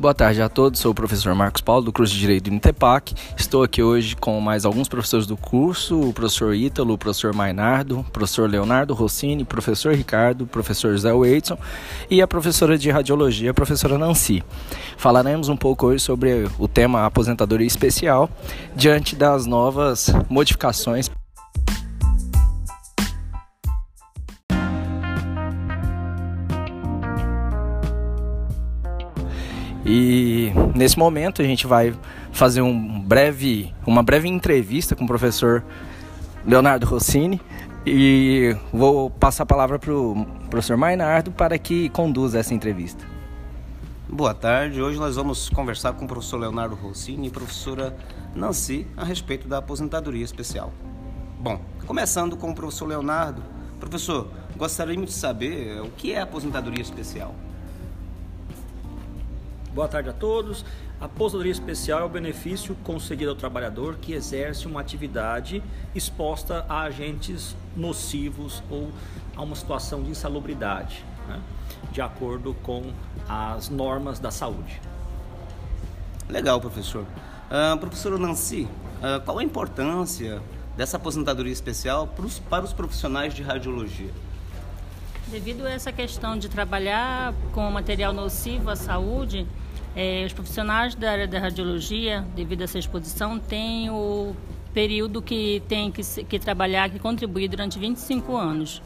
Boa tarde a todos, sou o professor Marcos Paulo do curso de Direito do Intepac. Estou aqui hoje com mais alguns professores do curso, o professor Ítalo, o professor Mainardo, o professor Leonardo Rossini, o professor Ricardo, o professor Zé Waitson e a professora de Radiologia, a professora Nancy. Falaremos um pouco hoje sobre o tema aposentadoria especial diante das novas modificações E nesse momento a gente vai fazer um breve, uma breve entrevista com o professor Leonardo Rossini e vou passar a palavra para o professor Mainardo para que conduza essa entrevista. Boa tarde, hoje nós vamos conversar com o professor Leonardo Rossini e professora Nancy a respeito da aposentadoria especial. Bom, começando com o professor Leonardo. Professor, gostaríamos de saber o que é aposentadoria especial. Boa tarde a todos. A aposentadoria especial é o benefício concedido ao trabalhador que exerce uma atividade exposta a agentes nocivos ou a uma situação de insalubridade, né? de acordo com as normas da saúde. Legal, professor. Uh, professora Nancy, uh, qual a importância dessa aposentadoria especial para os profissionais de radiologia? Devido a essa questão de trabalhar com material nocivo à saúde, é, os profissionais da área da radiologia, devido a essa exposição, têm o período que tem que, que trabalhar, que contribuir durante 25 anos.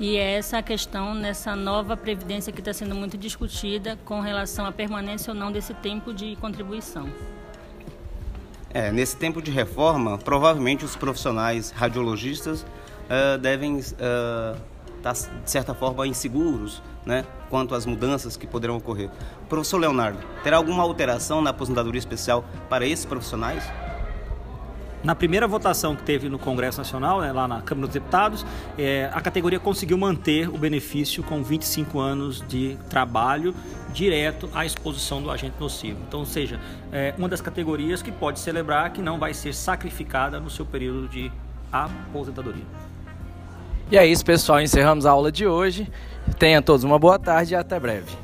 E é essa a questão nessa nova previdência que está sendo muito discutida com relação à permanência ou não desse tempo de contribuição. É, nesse tempo de reforma, provavelmente os profissionais radiologistas uh, devem uh, estar, de certa forma, inseguros né, quanto às mudanças que poderão ocorrer. Professor Leonardo, terá alguma alteração na aposentadoria especial para esses profissionais? Na primeira votação que teve no Congresso Nacional, né, lá na Câmara dos Deputados, é, a categoria conseguiu manter o benefício com 25 anos de trabalho direto à exposição do agente nocivo. Então, ou seja, é uma das categorias que pode celebrar que não vai ser sacrificada no seu período de aposentadoria. E é isso, pessoal. Encerramos a aula de hoje. Tenha todos uma boa tarde e até breve.